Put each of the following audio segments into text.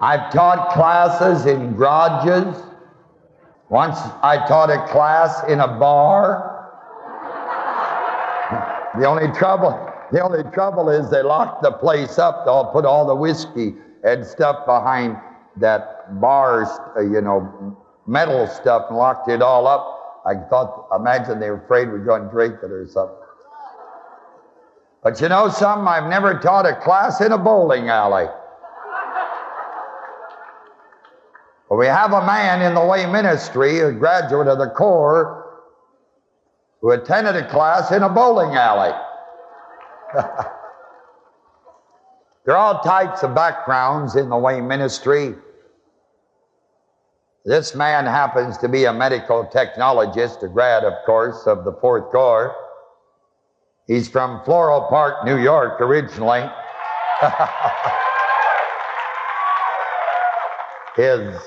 I've taught classes in garages. Once I taught a class in a bar. the only trouble, the only trouble is they locked the place up. They'll put all the whiskey and stuff behind that bars, uh, you know, metal stuff and locked it all up. I thought, imagine they were afraid we'd go and drink it or something. But you know something? I've never taught a class in a bowling alley. We have a man in the way ministry, a graduate of the Corps, who attended a class in a bowling alley. there are all types of backgrounds in the way ministry. This man happens to be a medical technologist, a grad, of course, of the Fourth Corps. He's from Floral Park, New York, originally. his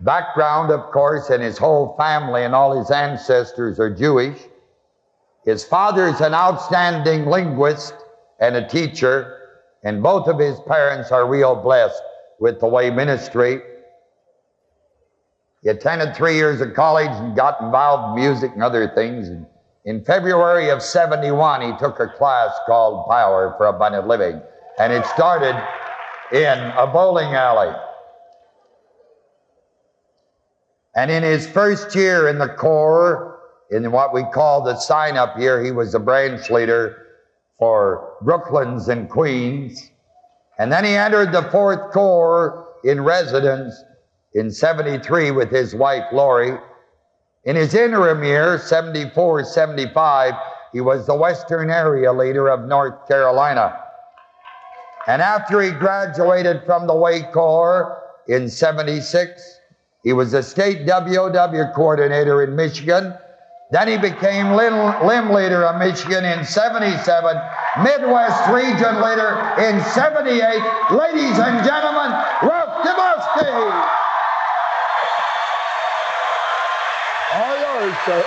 background, of course, and his whole family and all his ancestors are Jewish. His father is an outstanding linguist and a teacher, and both of his parents are real blessed with the way ministry. He attended three years of college and got involved in music and other things. And in February of 71, he took a class called Power for Abundant Living, and it started in a bowling alley. And in his first year in the Corps, in what we call the sign up year, he was a branch leader for Brooklands and Queens. And then he entered the Fourth Corps in residence in 73 with his wife Lori. In his interim year, 74 75, he was the Western area leader of North Carolina. And after he graduated from the Way Corps in 76, he was a state WOW coordinator in Michigan. Then he became limb, limb leader of Michigan in 77, Midwest region leader in 78. Ladies and gentlemen, Ralph Dubosky. All yours, sir.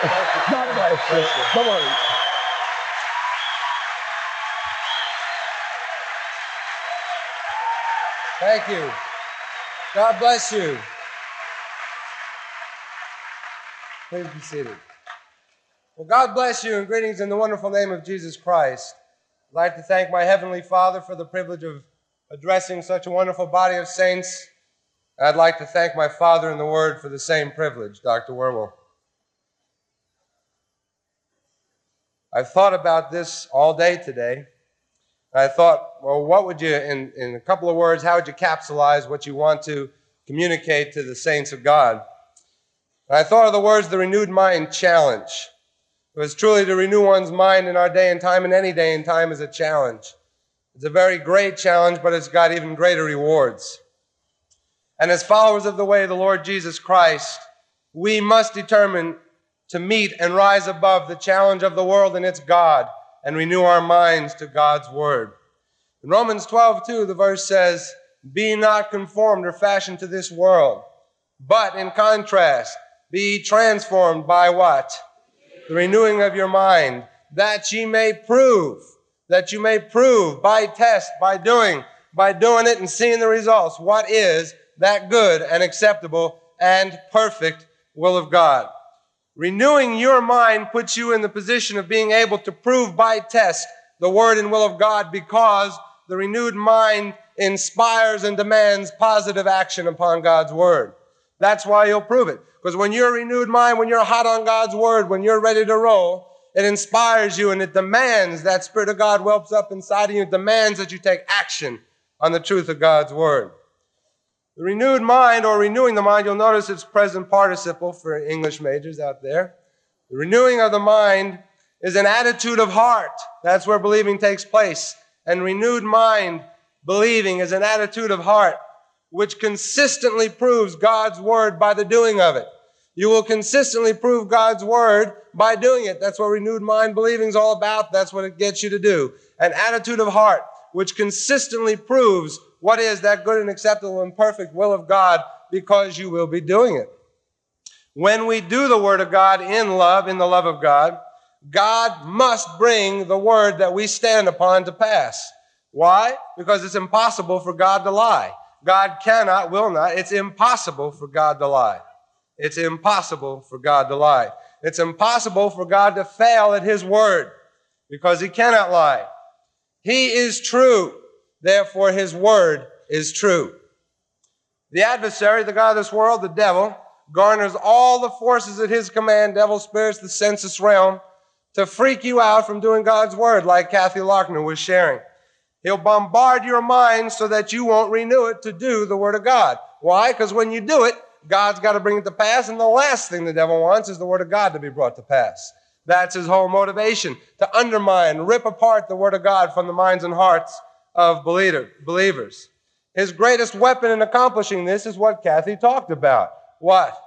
God bless you. Come on. Thank you. God bless you. Please be seated. Well, God bless you and greetings in the wonderful name of Jesus Christ. I'd like to thank my Heavenly Father for the privilege of addressing such a wonderful body of saints. I'd like to thank my Father in the Word for the same privilege, Dr. Wierwille. I've thought about this all day today. I thought, well, what would you, in, in a couple of words, how would you capsulize what you want to communicate to the saints of God? I thought of the words, the renewed mind challenge. It was truly to renew one's mind in our day and time, and any day and time is a challenge. It's a very great challenge, but it's got even greater rewards. And as followers of the way of the Lord Jesus Christ, we must determine to meet and rise above the challenge of the world and its God and renew our minds to God's word. In Romans 12, 2, the verse says, Be not conformed or fashioned to this world, but in contrast, be transformed by what? The renewing of your mind, that ye may prove, that you may prove by test, by doing, by doing it and seeing the results, what is that good and acceptable and perfect will of God. Renewing your mind puts you in the position of being able to prove by test the word and will of God because the renewed mind inspires and demands positive action upon God's word. That's why you'll prove it. Because when you're a renewed mind, when you're hot on God's word, when you're ready to roll, it inspires you and it demands that Spirit of God whelps up inside of you. It demands that you take action on the truth of God's word. The renewed mind or renewing the mind, you'll notice it's present participle for English majors out there. The renewing of the mind is an attitude of heart. That's where believing takes place. And renewed mind, believing, is an attitude of heart which consistently proves God's word by the doing of it. You will consistently prove God's word by doing it. That's what renewed mind believing is all about. That's what it gets you to do. An attitude of heart, which consistently proves what is that good and acceptable and perfect will of God because you will be doing it. When we do the word of God in love, in the love of God, God must bring the word that we stand upon to pass. Why? Because it's impossible for God to lie. God cannot, will not. It's impossible for God to lie. It's impossible for God to lie. It's impossible for God to fail at His word because He cannot lie. He is true. Therefore, His word is true. The adversary, the God of this world, the devil, garners all the forces at his command, devil spirits, the senses realm, to freak you out from doing God's word, like Kathy Lochner was sharing. He'll bombard your mind so that you won't renew it to do the word of God. Why? Because when you do it, God's got to bring it to pass, and the last thing the devil wants is the word of God to be brought to pass. That's his whole motivation to undermine, rip apart the word of God from the minds and hearts of believers. His greatest weapon in accomplishing this is what Kathy talked about. What?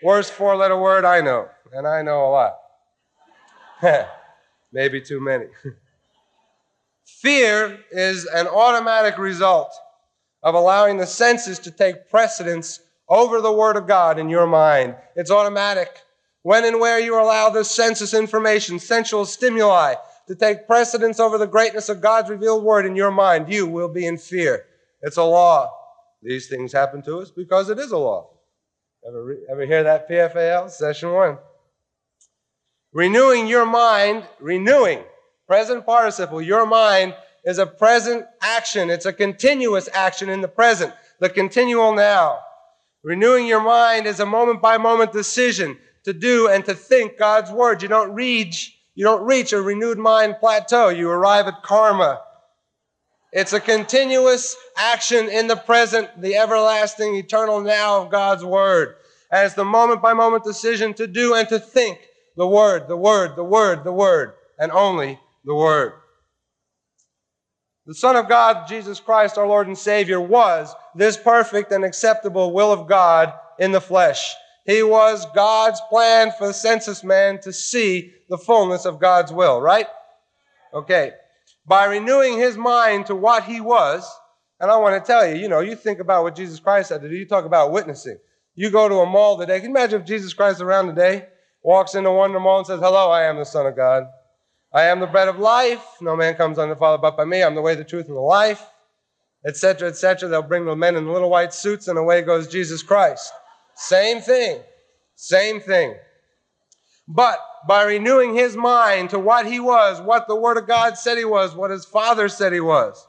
Worst four letter word I know, and I know a lot. Maybe too many. Fear is an automatic result of allowing the senses to take precedence over the Word of God in your mind. It's automatic. When and where you allow the senses information, sensual stimuli, to take precedence over the greatness of God's revealed Word in your mind, you will be in fear. It's a law. These things happen to us because it is a law. Ever, ever hear that PFAL? Session one. Renewing your mind, renewing, present participle, your mind is a present action. It's a continuous action in the present, the continual now. Renewing your mind is a moment by moment decision to do and to think God's word. You don't reach, you don't reach a renewed mind plateau. You arrive at karma. It's a continuous action in the present, the everlasting, eternal now of God's Word. And it's the moment by moment decision to do and to think the Word, the Word, the Word, the Word, and only the Word. The Son of God, Jesus Christ, our Lord and Savior, was this perfect and acceptable will of God in the flesh. He was God's plan for the census man to see the fullness of God's will, right? Okay by renewing his mind to what he was. And I want to tell you, you know, you think about what Jesus Christ had to do. You talk about witnessing. You go to a mall today. Can you imagine if Jesus Christ around today walks into Wonder Mall and says, Hello, I am the Son of God. I am the bread of life. No man comes unto the Father but by me. I'm the way, the truth, and the life, etc., etc. They'll bring the men in little white suits, and away goes Jesus Christ. Same thing. Same thing. But by renewing his mind to what he was, what the Word of God said he was, what his Father said he was,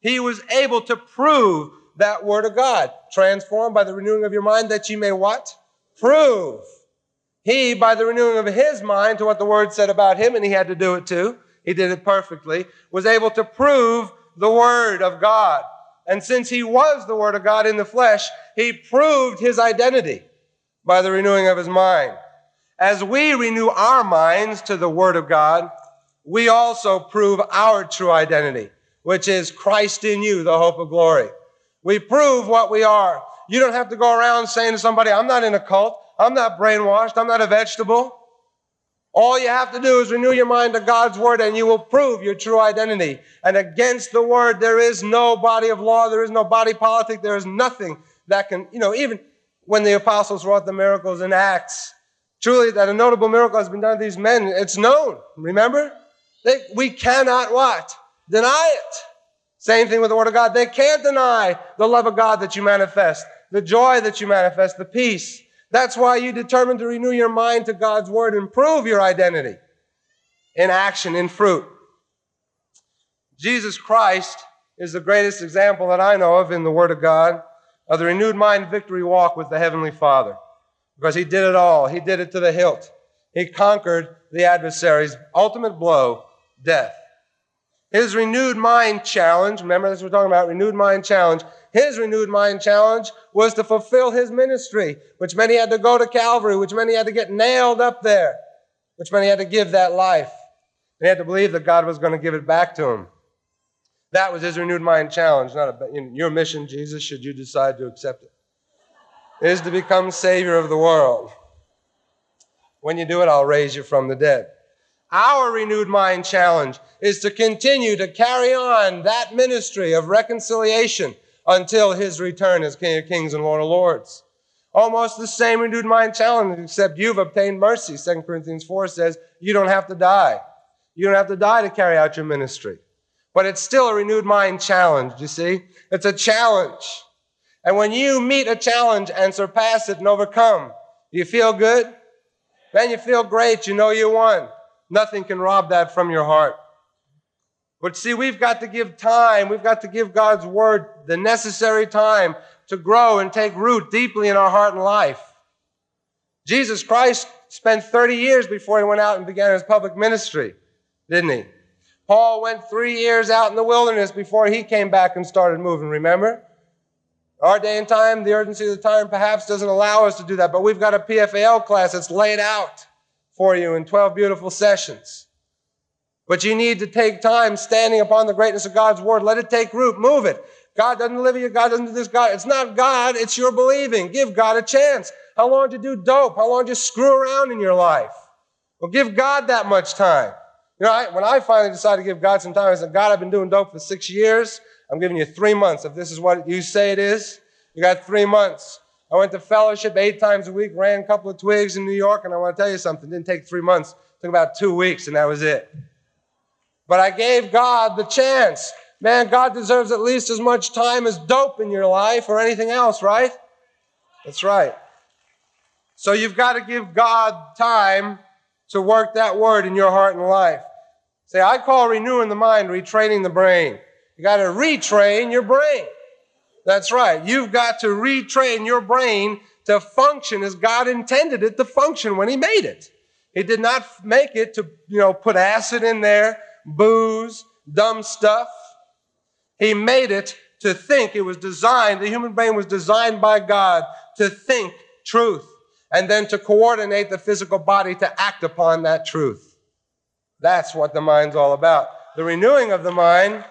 he was able to prove that Word of God. Transformed by the renewing of your mind that you may what? Prove. He, by the renewing of his mind to what the Word said about him, and he had to do it too, he did it perfectly, was able to prove the Word of God. And since he was the Word of God in the flesh, he proved his identity by the renewing of his mind. As we renew our minds to the Word of God, we also prove our true identity, which is Christ in you, the hope of glory. We prove what we are. You don't have to go around saying to somebody, I'm not in a cult. I'm not brainwashed. I'm not a vegetable. All you have to do is renew your mind to God's word and you will prove your true identity. And against the word, there is no body of law. There is no body politic. There is nothing that can, you know, even when the apostles wrought the miracles in Acts, Truly, that a notable miracle has been done to these men. It's known. Remember? They, we cannot what? Deny it. Same thing with the Word of God. They can't deny the love of God that you manifest, the joy that you manifest, the peace. That's why you determine to renew your mind to God's Word and prove your identity in action, in fruit. Jesus Christ is the greatest example that I know of in the Word of God of the renewed mind victory walk with the Heavenly Father because he did it all. He did it to the hilt. He conquered the adversary's ultimate blow, death. His renewed mind challenge, remember this we're talking about, renewed mind challenge. His renewed mind challenge was to fulfill his ministry, which meant he had to go to Calvary, which meant he had to get nailed up there, which meant he had to give that life. and he had to believe that God was going to give it back to him. That was his renewed mind challenge, not a, your mission, Jesus, should you decide to accept it is to become Savior of the world. When you do it, I'll raise you from the dead. Our renewed mind challenge is to continue to carry on that ministry of reconciliation until his return as King of Kings and Lord of Lords. Almost the same renewed mind challenge, except you've obtained mercy. 2 Corinthians 4 says you don't have to die. You don't have to die to carry out your ministry. But it's still a renewed mind challenge, you see? It's a challenge. And when you meet a challenge and surpass it and overcome, you feel good? Then you feel great. You know you won. Nothing can rob that from your heart. But see, we've got to give time. We've got to give God's word the necessary time to grow and take root deeply in our heart and life. Jesus Christ spent 30 years before he went out and began his public ministry, didn't he? Paul went three years out in the wilderness before he came back and started moving, remember? Our day and time, the urgency of the time perhaps doesn't allow us to do that, but we've got a PFAL class that's laid out for you in 12 beautiful sessions. But you need to take time standing upon the greatness of God's word. Let it take root. Move it. God doesn't live you. God doesn't do this. God, it's not God. It's your believing. Give God a chance. How long did you do dope? How long did you screw around in your life? Well, give God that much time. You know, I, when I finally decided to give God some time, I said, God, I've been doing dope for six years. I'm giving you three months. If this is what you say it is, you got three months. I went to fellowship eight times a week, ran a couple of twigs in New York, and I want to tell you something. It didn't take three months. It took about two weeks, and that was it. But I gave God the chance. Man, God deserves at least as much time as dope in your life or anything else, right? That's right. So you've got to give God time to work that word in your heart and life. Say, I call renewing the mind, retraining the brain. You got to retrain your brain. That's right. You've got to retrain your brain to function as God intended it to function when He made it. He did not make it to, you know, put acid in there, booze, dumb stuff. He made it to think. It was designed, the human brain was designed by God to think truth and then to coordinate the physical body to act upon that truth. That's what the mind's all about. The renewing of the mind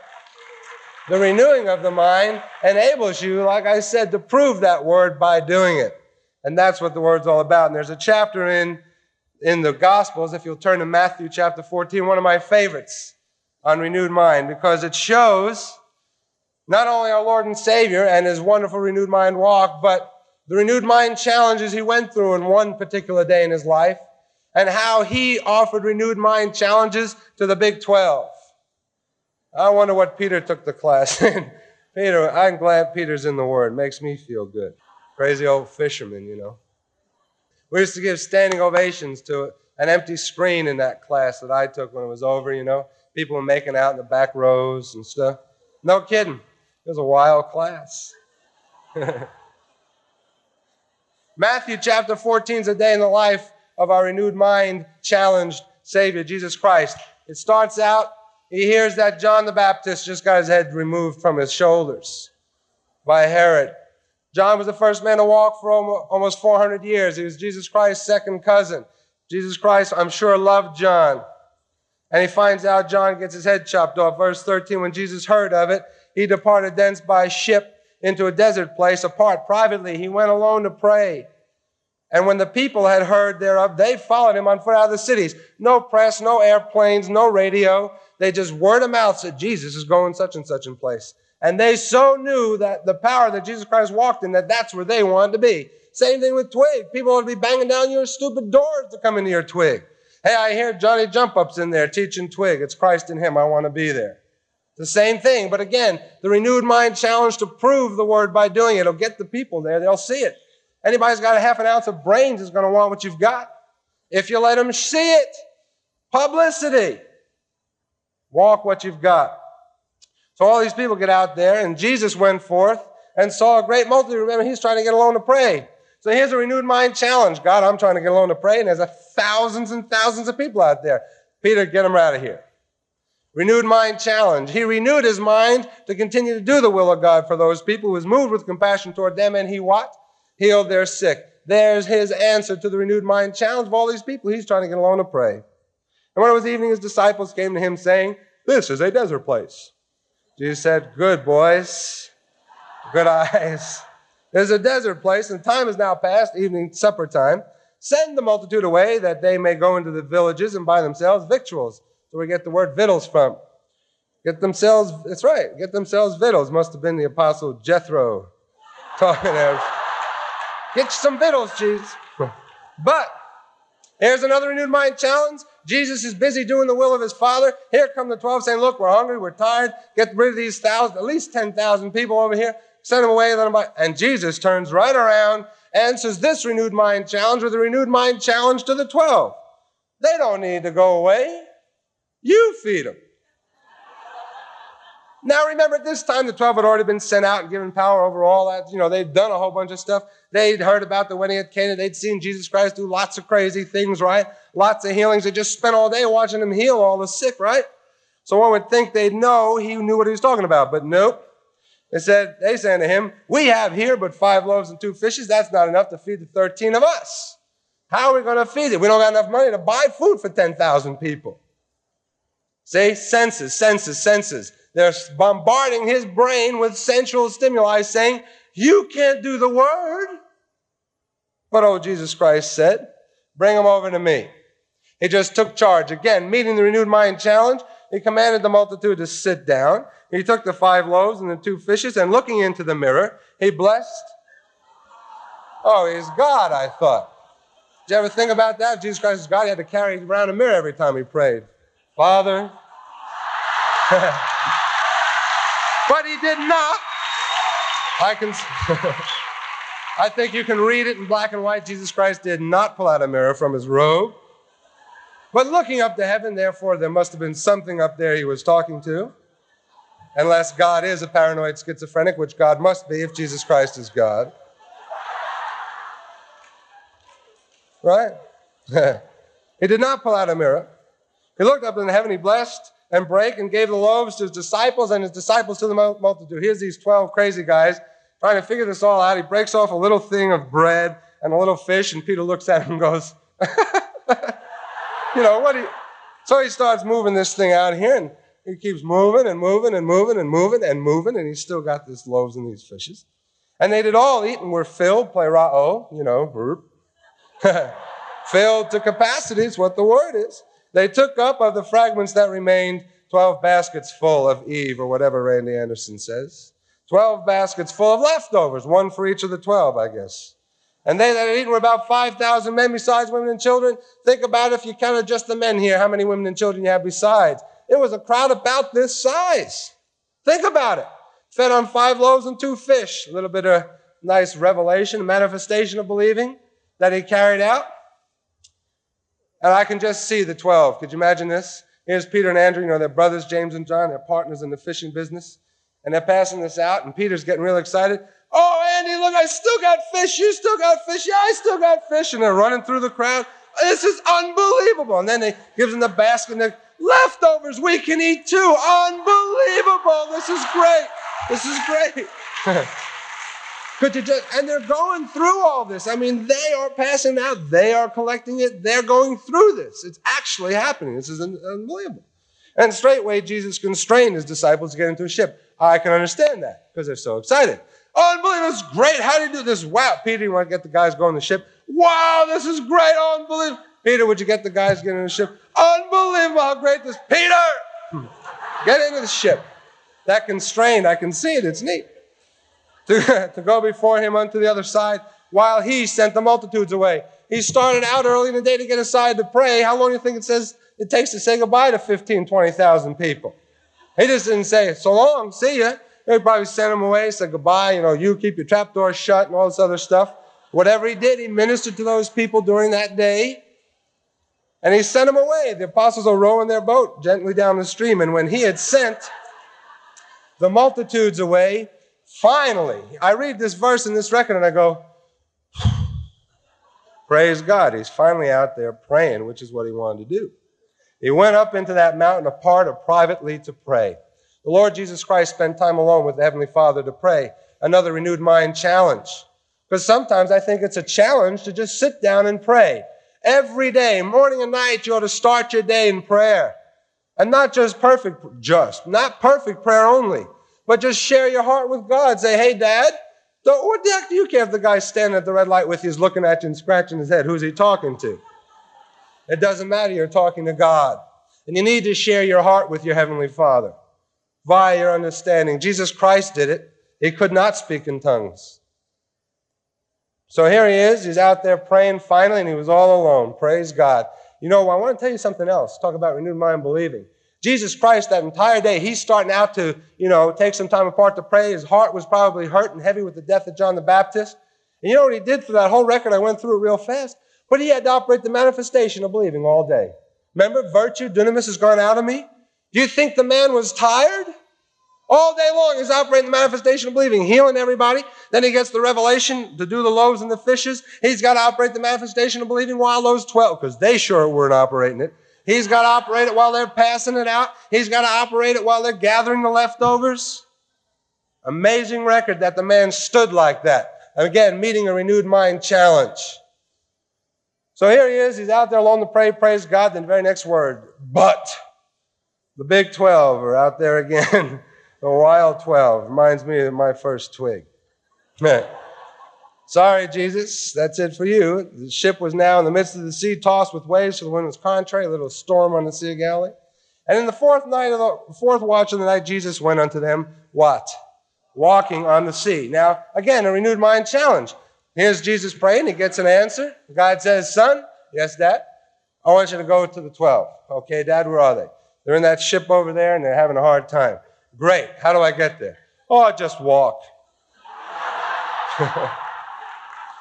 the renewing of the mind enables you, like I said, to prove that word by doing it. And that's what the word's all about. And there's a chapter in, in the Gospels, if you'll turn to Matthew chapter 14, one of my favorites on renewed mind, because it shows not only our Lord and Savior and his wonderful renewed mind walk, but the renewed mind challenges he went through in one particular day in his life, and how he offered renewed mind challenges to the Big 12. I wonder what Peter took the class in. Peter, I'm glad Peter's in the Word. Makes me feel good. Crazy old fisherman, you know. We used to give standing ovations to an empty screen in that class that I took when it was over, you know. People were making out in the back rows and stuff. No kidding. It was a wild class. Matthew chapter 14 is a day in the life of our renewed mind challenged Savior, Jesus Christ. It starts out he hears that John the Baptist just got his head removed from his shoulders by Herod. John was the first man to walk for almost 400 years. He was Jesus Christ's second cousin. Jesus Christ, I'm sure, loved John. And he finds out John gets his head chopped off. Verse 13, when Jesus heard of it, he departed thence by ship into a desert place apart privately. He went alone to pray. And when the people had heard thereof, they followed him on foot out of the cities. No press, no airplanes, no radio. They just word of mouth said, Jesus is going such and such in place. And they so knew that the power that Jesus Christ walked in, that that's where they wanted to be. Same thing with Twig. People would be banging down your stupid doors to come into your Twig. Hey, I hear Johnny Jump Up's in there teaching Twig. It's Christ in him. I want to be there. The same thing. But again, the renewed mind challenge to prove the word by doing it. It'll get the people there. They'll see it. Anybody's got a half an ounce of brains is going to want what you've got. If you let them see it. Publicity. Walk what you've got. So all these people get out there, and Jesus went forth and saw a great multitude. Remember, he's trying to get alone to pray. So here's a renewed mind challenge. God, I'm trying to get alone to pray, and there's a thousands and thousands of people out there. Peter, get them out of here. Renewed mind challenge. He renewed his mind to continue to do the will of God for those people who was moved with compassion toward them, and he what? Healed their sick. There's his answer to the renewed mind challenge of all these people. He's trying to get alone to pray. And when it was evening, his disciples came to him saying, This is a desert place. Jesus said, Good boys, good eyes. There's a desert place, and time is now past, evening supper time. Send the multitude away that they may go into the villages and buy themselves victuals. So we get the word victuals from. Get themselves, that's right, get themselves victuals. Must have been the apostle Jethro talking there. Get some victuals, Jesus. But Here's another renewed mind challenge. Jesus is busy doing the will of his Father. Here come the 12 saying, Look, we're hungry, we're tired. Get rid of these thousand, at least 10,000 people over here. Send them away. Let them. And Jesus turns right around, answers this renewed mind challenge with a renewed mind challenge to the 12. They don't need to go away. You feed them. Now remember, at this time, the 12 had already been sent out and given power over all that. You know, they'd done a whole bunch of stuff. They'd heard about the wedding at Cana. They'd seen Jesus Christ do lots of crazy things, right? Lots of healings. They just spent all day watching him heal all the sick, right? So one would think they'd know he knew what he was talking about, but nope. They said, they said to him, We have here but five loaves and two fishes. That's not enough to feed the 13 of us. How are we going to feed it? We don't got enough money to buy food for 10,000 people. See, senses, senses, senses. They're bombarding his brain with sensual stimuli saying, You can't do the word. But oh, Jesus Christ said, Bring him over to me. He just took charge. Again, meeting the renewed mind challenge, he commanded the multitude to sit down. He took the five loaves and the two fishes, and looking into the mirror, he blessed. Oh, he's God, I thought. Did you ever think about that? Jesus Christ is God. He had to carry around a mirror every time he prayed. Father. but he did not. I can. I think you can read it in black and white. Jesus Christ did not pull out a mirror from his robe. But looking up to heaven, therefore, there must have been something up there he was talking to. Unless God is a paranoid schizophrenic, which God must be if Jesus Christ is God. Right? he did not pull out a mirror. He looked up in heaven, he blessed and brake and gave the loaves to his disciples and his disciples to the multitude. Here's these 12 crazy guys trying to figure this all out. He breaks off a little thing of bread and a little fish, and Peter looks at him and goes, You know, what do you. So he starts moving this thing out here, and he keeps moving and moving and moving and moving and moving, and he's still got these loaves and these fishes. And they did all eat and were filled, plerao, you know, filled to capacity is what the word is. They took up of the fragments that remained 12 baskets full of Eve, or whatever Randy Anderson says. 12 baskets full of leftovers, one for each of the 12, I guess. And they that had eaten were about 5,000 men besides women and children. Think about if you counted just the men here, how many women and children you have besides. It was a crowd about this size. Think about it. Fed on five loaves and two fish. A little bit of nice revelation, a manifestation of believing that he carried out. And I can just see the 12. Could you imagine this? Here's Peter and Andrew, you know, they're brothers, James and John, they're partners in the fishing business and they're passing this out, and Peter's getting real excited. Oh, Andy, look, I still got fish. You still got fish. Yeah, I still got fish. And they're running through the crowd. This is unbelievable. And then they gives them the basket and the leftovers. We can eat too. Unbelievable. This is great. This is great. Could you just, and they're going through all this. I mean, they are passing out. They are collecting it. They're going through this. It's actually happening. This is unbelievable. And straightway, Jesus constrained his disciples to get into a ship. I can understand that because they're so excited. Oh, Unbelievable. It's great. How do you do this? Wow. Peter, you want to get the guys going the ship? Wow, this is great. Oh, unbelievable. Peter, would you get the guys getting in the ship? Unbelievable how great this. Peter, get into the ship. That constrained, I can see it. It's neat. To, to go before him unto the other side while he sent the multitudes away. He started out early in the day to get aside to pray. How long do you think it says it takes to say goodbye to 15, 20,000 people? He just didn't say, so long, see ya. He probably sent them away, said goodbye, you know, you keep your trap doors shut and all this other stuff. Whatever he did, he ministered to those people during that day. And he sent them away. The apostles are rowing their boat gently down the stream. And when he had sent the multitudes away, finally, I read this verse in this record and I go, praise God. He's finally out there praying, which is what he wanted to do. He went up into that mountain apart privately to pray. The Lord Jesus Christ spent time alone with the Heavenly Father to pray. Another renewed mind challenge. Because sometimes I think it's a challenge to just sit down and pray. Every day, morning and night, you ought to start your day in prayer. And not just perfect, just, not perfect prayer only, but just share your heart with God. Say, hey, Dad, what the heck do you care if the guy standing at the red light with you is looking at you and scratching his head? Who's he talking to? It doesn't matter. You're talking to God. And you need to share your heart with your Heavenly Father via your understanding. Jesus Christ did it. He could not speak in tongues. So here he is. He's out there praying finally, and he was all alone. Praise God. You know, I want to tell you something else. Talk about renewed mind believing. Jesus Christ, that entire day, he's starting out to, you know, take some time apart to pray. His heart was probably hurt and heavy with the death of John the Baptist. And you know what he did for that whole record? I went through it real fast. But he had to operate the manifestation of believing all day. Remember, virtue, dunamis has gone out of me. Do you think the man was tired? All day long, he's operating the manifestation of believing, healing everybody. Then he gets the revelation to do the loaves and the fishes. He's got to operate the manifestation of believing while those 12, because they sure weren't operating it. He's got to operate it while they're passing it out. He's got to operate it while they're gathering the leftovers. Amazing record that the man stood like that. And Again, meeting a renewed mind challenge. So here he is. He's out there alone to pray. Praise God. Then the very next word, but. The big 12 are out there again. the wild 12. Reminds me of my first twig. Sorry, Jesus, that's it for you. The ship was now in the midst of the sea, tossed with waves, for the wind was contrary, a little storm on the Sea of Galilee. And in the fourth night of the fourth watch of the night, Jesus went unto them, what? Walking on the sea. Now, again, a renewed mind challenge. Here's Jesus praying. He gets an answer. God says, Son, yes, Dad, I want you to go to the 12. Okay, Dad, where are they? They're in that ship over there and they're having a hard time. Great. How do I get there? Oh, I just walk.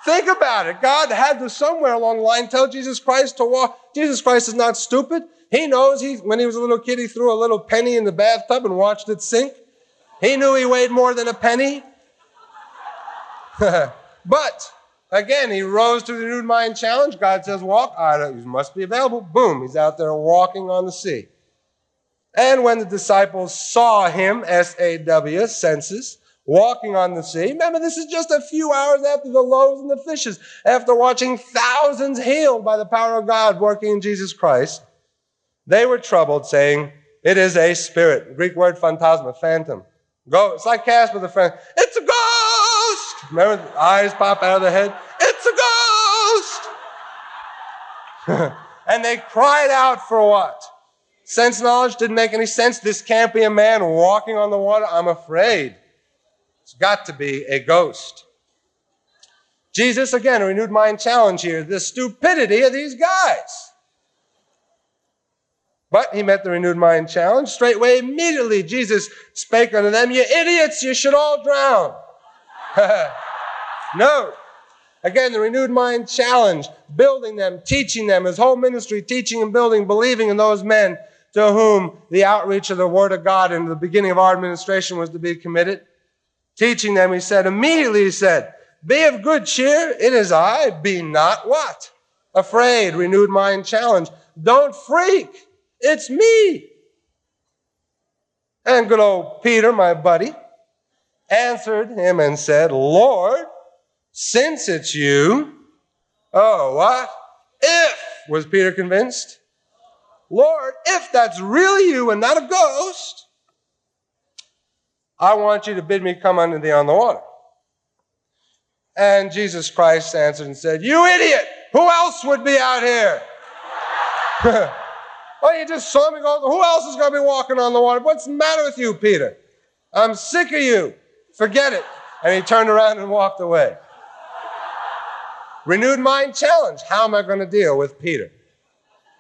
Think about it. God had to somewhere along the line tell Jesus Christ to walk. Jesus Christ is not stupid. He knows he, when he was a little kid, he threw a little penny in the bathtub and watched it sink. He knew he weighed more than a penny. But again, he rose to the renewed mind challenge. God says, walk. Ah, I you must be available. Boom, he's out there walking on the sea. And when the disciples saw him, S A W, senses, walking on the sea, remember this is just a few hours after the loaves and the fishes, after watching thousands healed by the power of God working in Jesus Christ, they were troubled, saying, It is a spirit. Greek word phantasma, phantom. Go, it's like Casper the friend. It's a ghost. Remember, the eyes pop out of the head. It's a ghost. and they cried out for what? Sense knowledge didn't make any sense. This can't be a man walking on the water. I'm afraid. It's got to be a ghost. Jesus, again, renewed mind challenge here. The stupidity of these guys. But he met the renewed mind challenge. Straightway, immediately, Jesus spake unto them, You idiots, you should all drown. no. Again, the renewed mind challenge, building them, teaching them, his whole ministry, teaching and building, believing in those men to whom the outreach of the Word of God in the beginning of our administration was to be committed. Teaching them, he said, immediately he said, Be of good cheer, it is I, be not what? Afraid, renewed mind challenge. Don't freak. It's me. And good old Peter, my buddy, answered him and said, Lord, since it's you, oh, what? If, was Peter convinced? Lord, if that's really you and not a ghost, I want you to bid me come unto thee on the water. And Jesus Christ answered and said, You idiot! Who else would be out here? well, you just saw me go. Who else is going to be walking on the water? What's the matter with you, Peter? I'm sick of you. Forget it. And he turned around and walked away. Renewed mind challenge. How am I going to deal with Peter?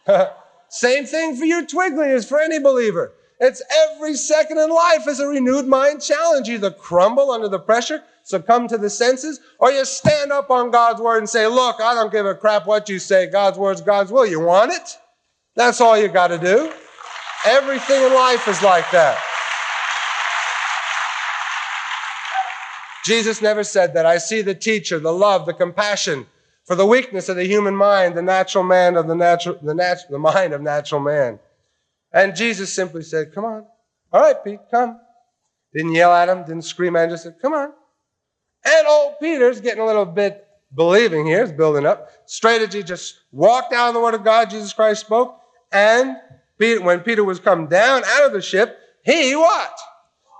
Same thing for you, Twiggly, as for any believer. It's every second in life is a renewed mind challenge. You either crumble under the pressure, succumb to the senses, or you stand up on God's word and say, Look, I don't give a crap what you say. God's word's God's will. You want it? That's all you got to do. Everything in life is like that. Jesus never said that. I see the teacher, the love, the compassion for the weakness of the human mind, the natural man of the natural, the, the mind of natural man. And Jesus simply said, Come on. All right, Pete, come. Didn't yell at him, didn't scream at him, just said, Come on. And old Peter's getting a little bit believing here, is building up. Straight just walked down the word of God, Jesus Christ spoke. And Peter, when Peter was come down out of the ship, he what?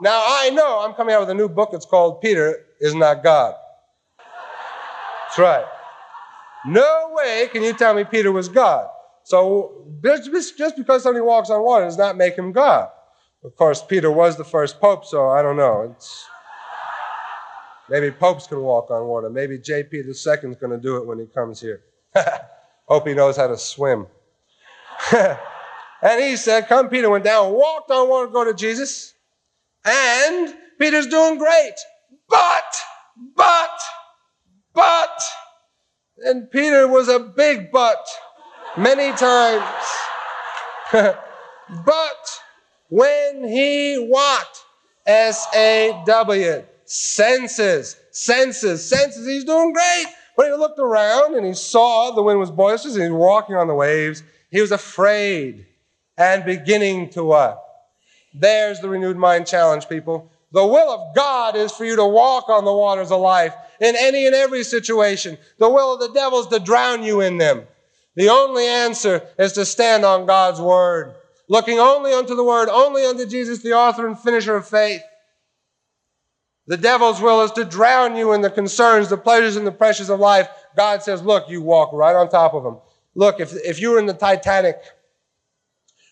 Now I know I'm coming out with a new book. It's called Peter is Not God. That's right. No way can you tell me Peter was God. So just, because somebody walks on water does not make him God. Of course, Peter was the first pope, so I don't know. It's Maybe popes can walk on water. Maybe JP II is going to do it when he comes here. Hope he knows how to swim. and he said, Come, Peter went down, walked on water go to Jesus. And Peter's doing great. But, but, but, and Peter was a big but many times. but when he what? S A W. Senses. Senses. Senses. He's doing great. But he looked around and he saw the wind was boisterous and he's walking on the waves. He was afraid and beginning to what? There's the renewed mind challenge, people. The will of God is for you to walk on the waters of life in any and every situation. The will of the devil is to drown you in them. The only answer is to stand on God's word, looking only unto the word, only unto Jesus, the author and finisher of faith. The devil's will is to drown you in the concerns, the pleasures, and the pressures of life. God says, Look, you walk right on top of them. Look, if, if you were in the Titanic,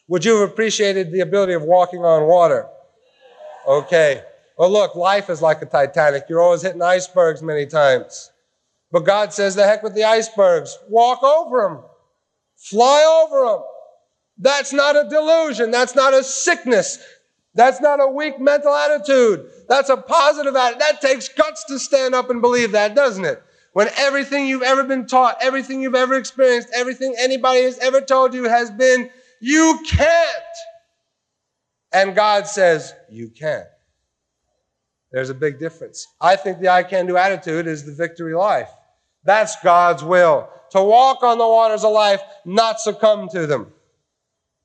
would you have appreciated the ability of walking on water? Okay. Well, look, life is like a Titanic. You're always hitting icebergs many times. But God says, the heck with the icebergs. Walk over them. Fly over them. That's not a delusion. That's not a sickness. That's not a weak mental attitude. That's a positive attitude. That takes guts to stand up and believe that, doesn't it? When everything you've ever been taught, everything you've ever experienced, everything anybody has ever told you has been, you can't. And God says, you can. There's a big difference. I think the I can do attitude is the victory life. That's God's will. To walk on the waters of life, not succumb to them.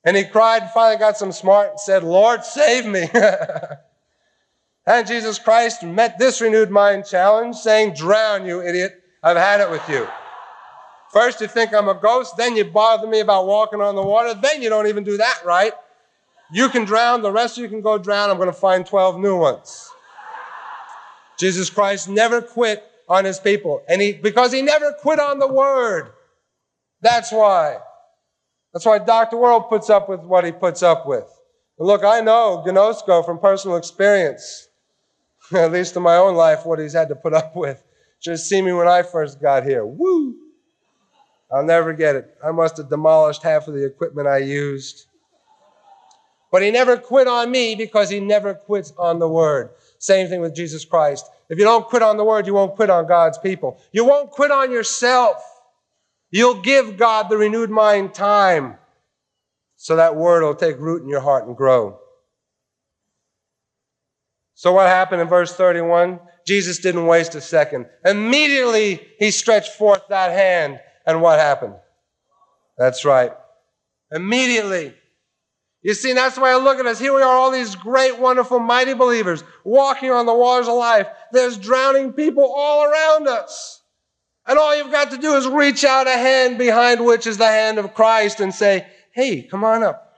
And he cried, finally got some smart and said, Lord, save me. and Jesus Christ met this renewed mind challenge, saying, Drown, you idiot. I've had it with you. First, you think I'm a ghost, then you bother me about walking on the water, then you don't even do that right. You can drown, the rest of you can go drown. I'm going to find 12 new ones. Jesus Christ never quit on his people. And he, because he never quit on the word. That's why. That's why Dr. Wierwille puts up with what he puts up with. And look, I know Gnosko from personal experience, at least in my own life, what he's had to put up with. Just see me when I first got here. Woo! I'll never get it. I must have demolished half of the equipment I used. But he never quit on me because he never quits on the word. Same thing with Jesus Christ. If you don't quit on the word, you won't quit on God's people. You won't quit on yourself. You'll give God the renewed mind time so that word will take root in your heart and grow. So, what happened in verse 31? Jesus didn't waste a second. Immediately, he stretched forth that hand, and what happened? That's right. Immediately. You see, that's why I look at us. Here we are, all these great, wonderful, mighty believers walking on the waters of life. There's drowning people all around us. And all you've got to do is reach out a hand behind which is the hand of Christ and say, Hey, come on up.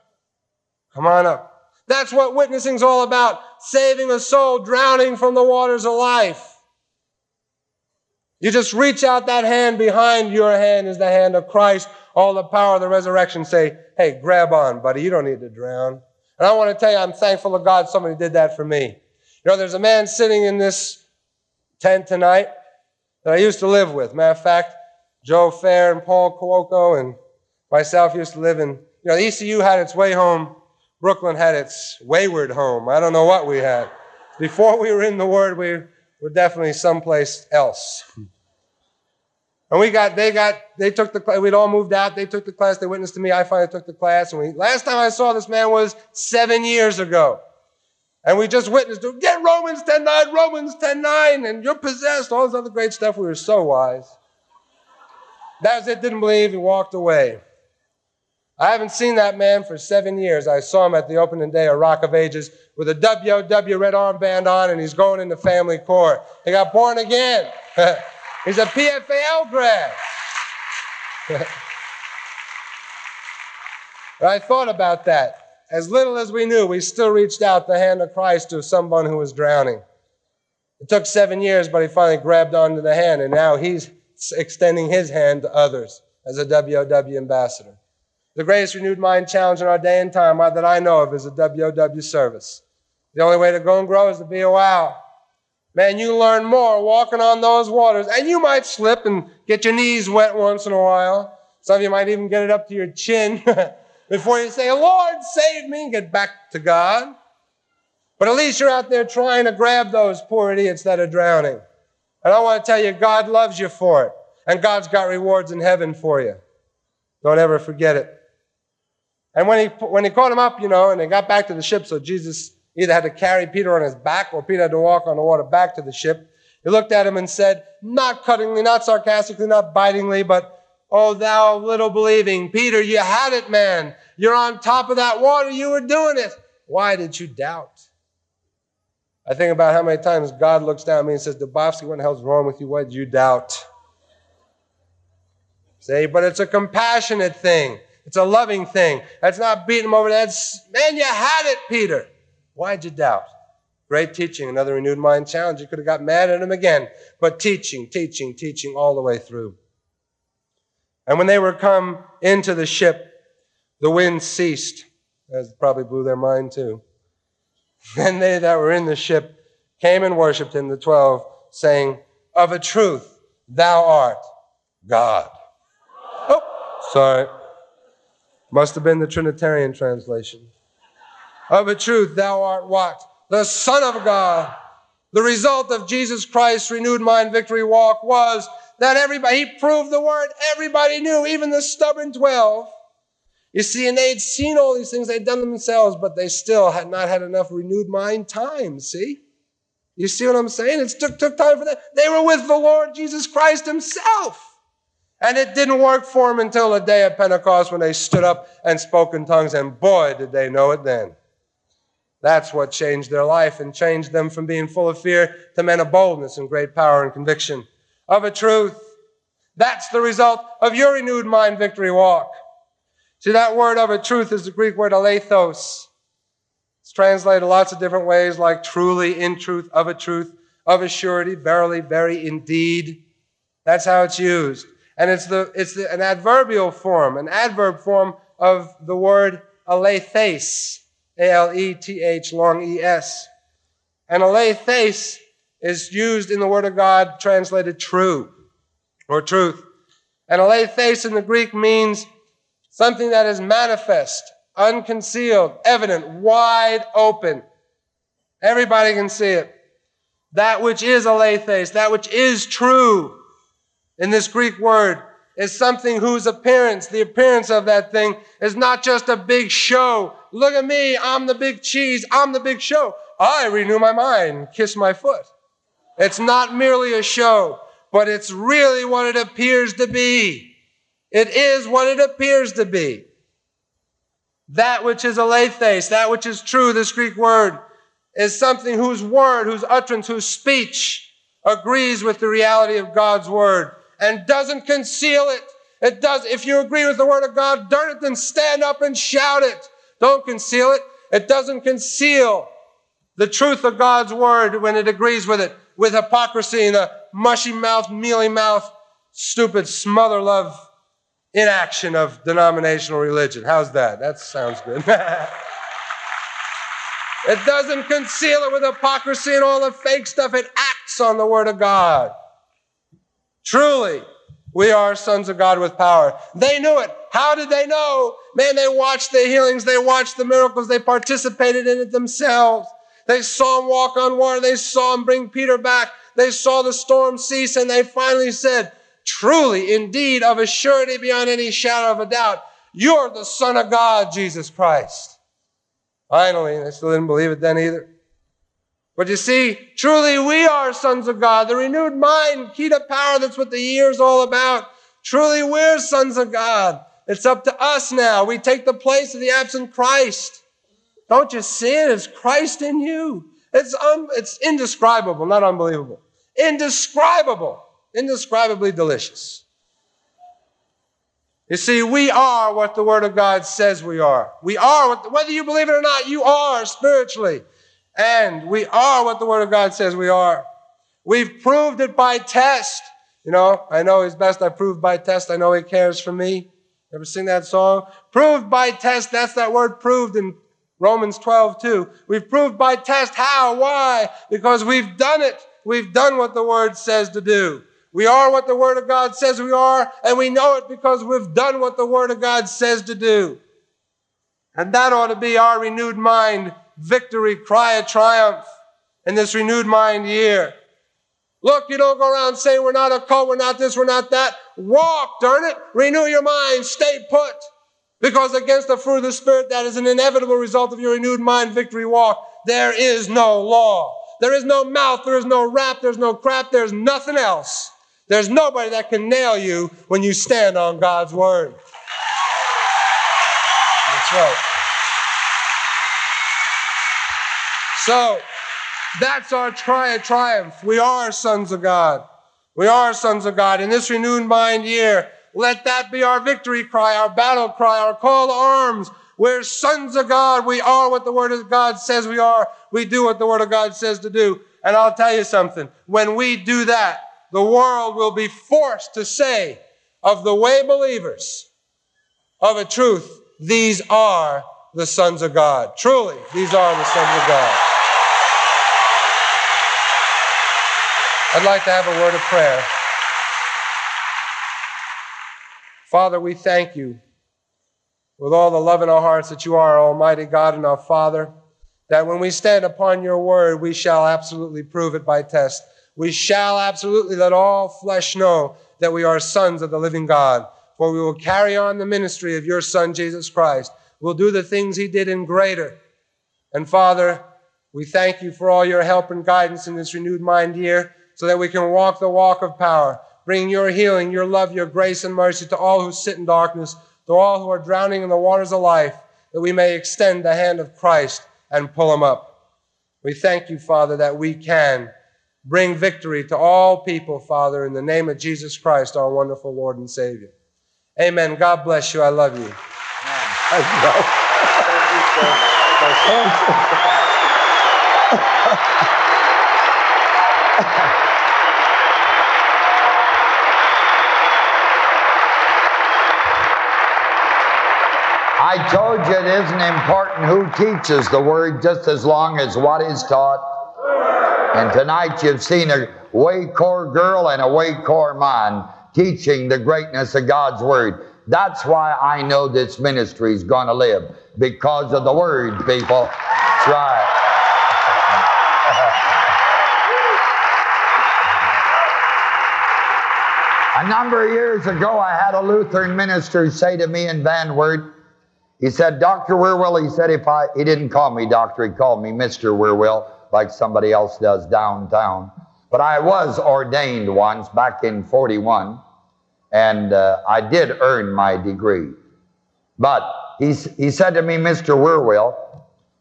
Come on up. That's what witnessing's all about. Saving a soul drowning from the waters of life. You just reach out that hand behind your hand is the hand of Christ. All the power of the resurrection say, Hey, grab on, buddy. You don't need to drown. And I want to tell you, I'm thankful to God somebody did that for me. You know, there's a man sitting in this tent tonight that I used to live with. Matter of fact, Joe Fair and Paul Cuoco and myself used to live in, you know, the ECU had its way home. Brooklyn had its wayward home. I don't know what we had. Before we were in the Word, we were definitely someplace else. And we got, they got, they took the class, we'd all moved out, they took the class, they witnessed to me, I finally took the class, and we, last time I saw this man was seven years ago. And we just witnessed to get Romans 10 9, Romans 10 9, and you're possessed, all this other great stuff. We were so wise. That was it, didn't believe, he walked away. I haven't seen that man for seven years. I saw him at the opening day of Rock of Ages with a WOW red armband on, and he's going into family court. He got born again. he's a PFAL grad. I thought about that. As little as we knew, we still reached out the hand of Christ to someone who was drowning. It took seven years, but he finally grabbed onto the hand, and now he's extending his hand to others as a WOW ambassador. The greatest renewed mind challenge in our day and time that I know of is a WOW service. The only way to go and grow is to be a wow. Man, you learn more walking on those waters. And you might slip and get your knees wet once in a while. Some of you might even get it up to your chin before you say, Lord, save me, and get back to God. But at least you're out there trying to grab those poor idiots that are drowning. And I want to tell you, God loves you for it. And God's got rewards in heaven for you. Don't ever forget it. And when he, when he caught him up, you know, and they got back to the ship, so Jesus either had to carry Peter on his back or Peter had to walk on the water back to the ship. He looked at him and said, not cuttingly, not sarcastically, not bitingly, but, Oh, thou little believing. Peter, you had it, man. You're on top of that water. You were doing it. Why did you doubt? I think about how many times God looks down at me and says, Dubosky, what the hell's wrong with you? Why did you doubt? Say, but it's a compassionate thing. It's a loving thing. That's not beating him over the head. Man, you had it, Peter. Why'd you doubt? Great teaching, another renewed mind challenge. You could have got mad at him again, but teaching, teaching, teaching all the way through. And when they were come into the ship, the wind ceased. That probably blew their mind too. Then they that were in the ship came and worshipped him, the twelve, saying, Of a truth, thou art God. Oh, sorry. Must have been the Trinitarian translation. Of a truth, thou art what? The Son of God. The result of Jesus Christ's renewed mind victory walk was that everybody, he proved the word everybody knew, even the stubborn 12. You see, and they'd seen all these things, they'd done them themselves, but they still had not had enough renewed mind time, see? You see what I'm saying? It took, took time for them. They were with the Lord Jesus Christ himself. And it didn't work for them until the day of Pentecost when they stood up and spoke in tongues, and boy, did they know it then. That's what changed their life and changed them from being full of fear to men of boldness and great power and conviction of a truth. That's the result of your renewed mind victory walk. See, that word of a truth is the Greek word alethos. It's translated lots of different ways, like truly, in truth, of a truth, of a surety, verily, very indeed. That's how it's used. And it's, the, it's the, an adverbial form, an adverb form of the word alethes, A-L-E-T-H, long E-S. And alethes is used in the Word of God translated true or truth. And alethes in the Greek means something that is manifest, unconcealed, evident, wide open. Everybody can see it. That which is aletheis, that which is true in this Greek word, is something whose appearance, the appearance of that thing, is not just a big show. Look at me, I'm the big cheese, I'm the big show. I renew my mind, kiss my foot. It's not merely a show, but it's really what it appears to be. It is what it appears to be. That which is alethes, that which is true, this Greek word, is something whose word, whose utterance, whose speech agrees with the reality of God's word and doesn't conceal it. It does. If you agree with the word of God, darn it, then stand up and shout it. Don't conceal it. It doesn't conceal the truth of God's word when it agrees with it with hypocrisy and a mushy mouth, mealy mouth, stupid smother love inaction of denominational religion. How's that? That sounds good. it doesn't conceal it with hypocrisy and all the fake stuff. It acts on the word of God. Truly, we are sons of God with power. They knew it. How did they know? Man, they watched the healings, they watched the miracles, they participated in it themselves. They saw him walk on water. They saw him bring Peter back. They saw the storm cease and they finally said, truly, indeed, of a surety beyond any shadow of a doubt, you're the son of God, Jesus Christ. Finally, they still didn't believe it then either. But you see, truly we are sons of God. The renewed mind, key to power, that's what the year is all about. Truly we're sons of God. It's up to us now. We take the place of the absent Christ. Don't you see it? It's Christ in you. It's, um, it's indescribable, not unbelievable. Indescribable. Indescribably delicious. You see, we are what the Word of God says we are. We are, whether you believe it or not, you are spiritually. And we are what the Word of God says we are. We've proved it by test. You know, I know He's best I proved by test. I know He cares for me. Ever sing that song? Proved by test. That's that word proved in Romans 12, too. We've proved by test how, why? Because we've done it We've done what the Word says to do. We are what the Word of God says we are, and we know it because we've done what the Word of God says to do. And that ought to be our renewed mind victory cry of triumph in this renewed mind year. Look, you don't go around saying we're not a cult, we're not this, we're not that. Walk, darn it. Renew your mind. Stay put. Because against the fruit of the Spirit, that is an inevitable result of your renewed mind victory walk. There is no law. There is no mouth. There is no rap. There's no crap. There's nothing else. There's nobody that can nail you when you stand on God's word. That's right. So, that's our tri- triumph. We are sons of God. We are sons of God. In this renewed mind year, let that be our victory cry, our battle cry, our call to arms. We're sons of God. We are what the Word of God says we are. We do what the Word of God says to do. And I'll tell you something. When we do that, the world will be forced to say of the way believers of a truth, these are the sons of God. Truly, these are the sons of God. I'd like to have a word of prayer. Father, we thank you with all the love in our hearts that you are, Almighty God and our Father, that when we stand upon your word, we shall absolutely prove it by test. We shall absolutely let all flesh know that we are sons of the living God, for we will carry on the ministry of your Son, Jesus Christ. We'll do the things he did in greater. And Father, we thank you for all your help and guidance in this renewed mind year so that we can walk the walk of power, bring your healing, your love, your grace and mercy to all who sit in darkness, to all who are drowning in the waters of life, that we may extend the hand of Christ and pull them up. We thank you, Father, that we can bring victory to all people, Father, in the name of Jesus Christ, our wonderful Lord and Savior. Amen. God bless you. I love you. I told you it isn't important who teaches the word just as long as what is taught. And tonight you've seen a Way Corps girl and a Way Corps man teaching the greatness of God's word. That's why I know this ministry is going to live because of the word, people. That's right. A number of years ago, I had a Lutheran minister say to me in Van Wert, he said, Dr. Wierwille, he said, if I, he didn't call me doctor, he called me Mr. Wierwille, like somebody else does downtown. But I was ordained once back in 41, and uh, I did earn my degree. But he, he said to me, Mr. Wierwille,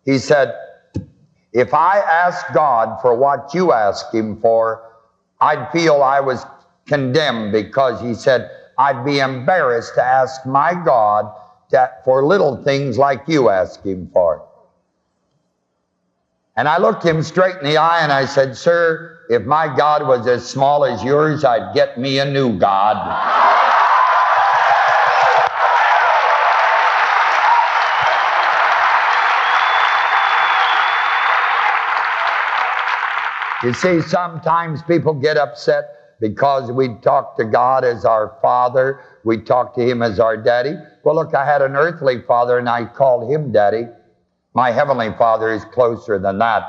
he said, if I asked God for what you asked him for, I'd feel I was condemned because he said, I'd be embarrassed to ask my God to, for little things like you ask him for. And I looked him straight in the eye and I said, Sir, if my God was as small as yours, I'd get me a new God. You see, sometimes people get upset because we talk to God as our Father, we talk to Him as our Daddy. Well, look, I had an earthly father and I called him Daddy. My Heavenly Father is closer than that.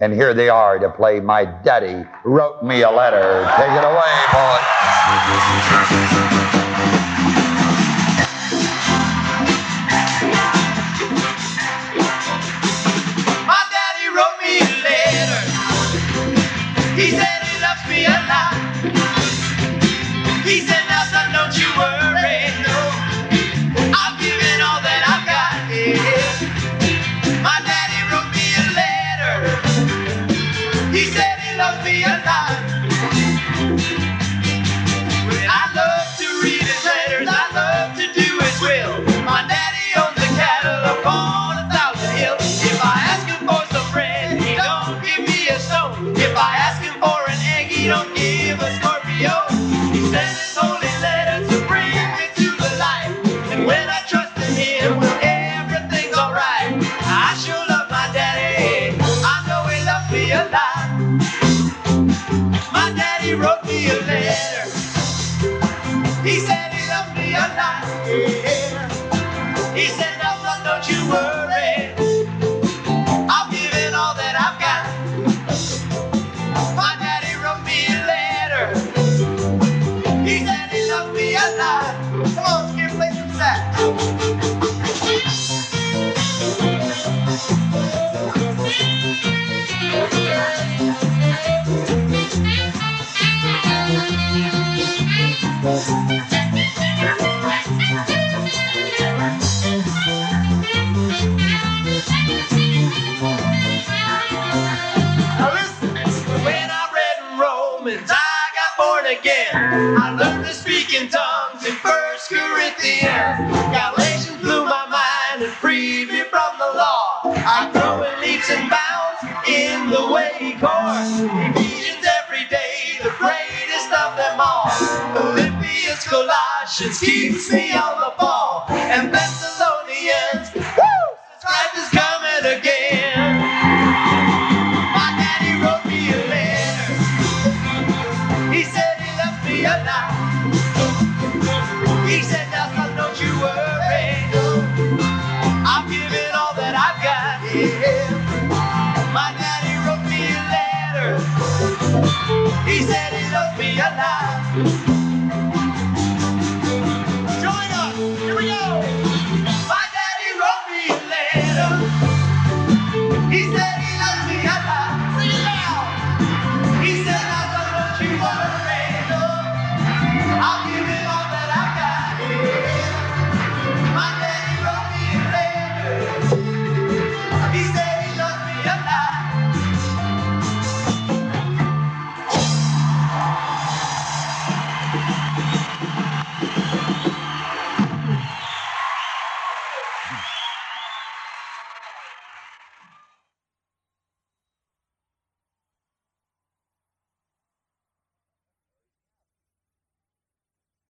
And here they are to play My Daddy Wrote Me a Letter. Take it away, boy. If I ask Ephesians every day, the greatest of them all. Philippians, Colossians keeps me on the ball.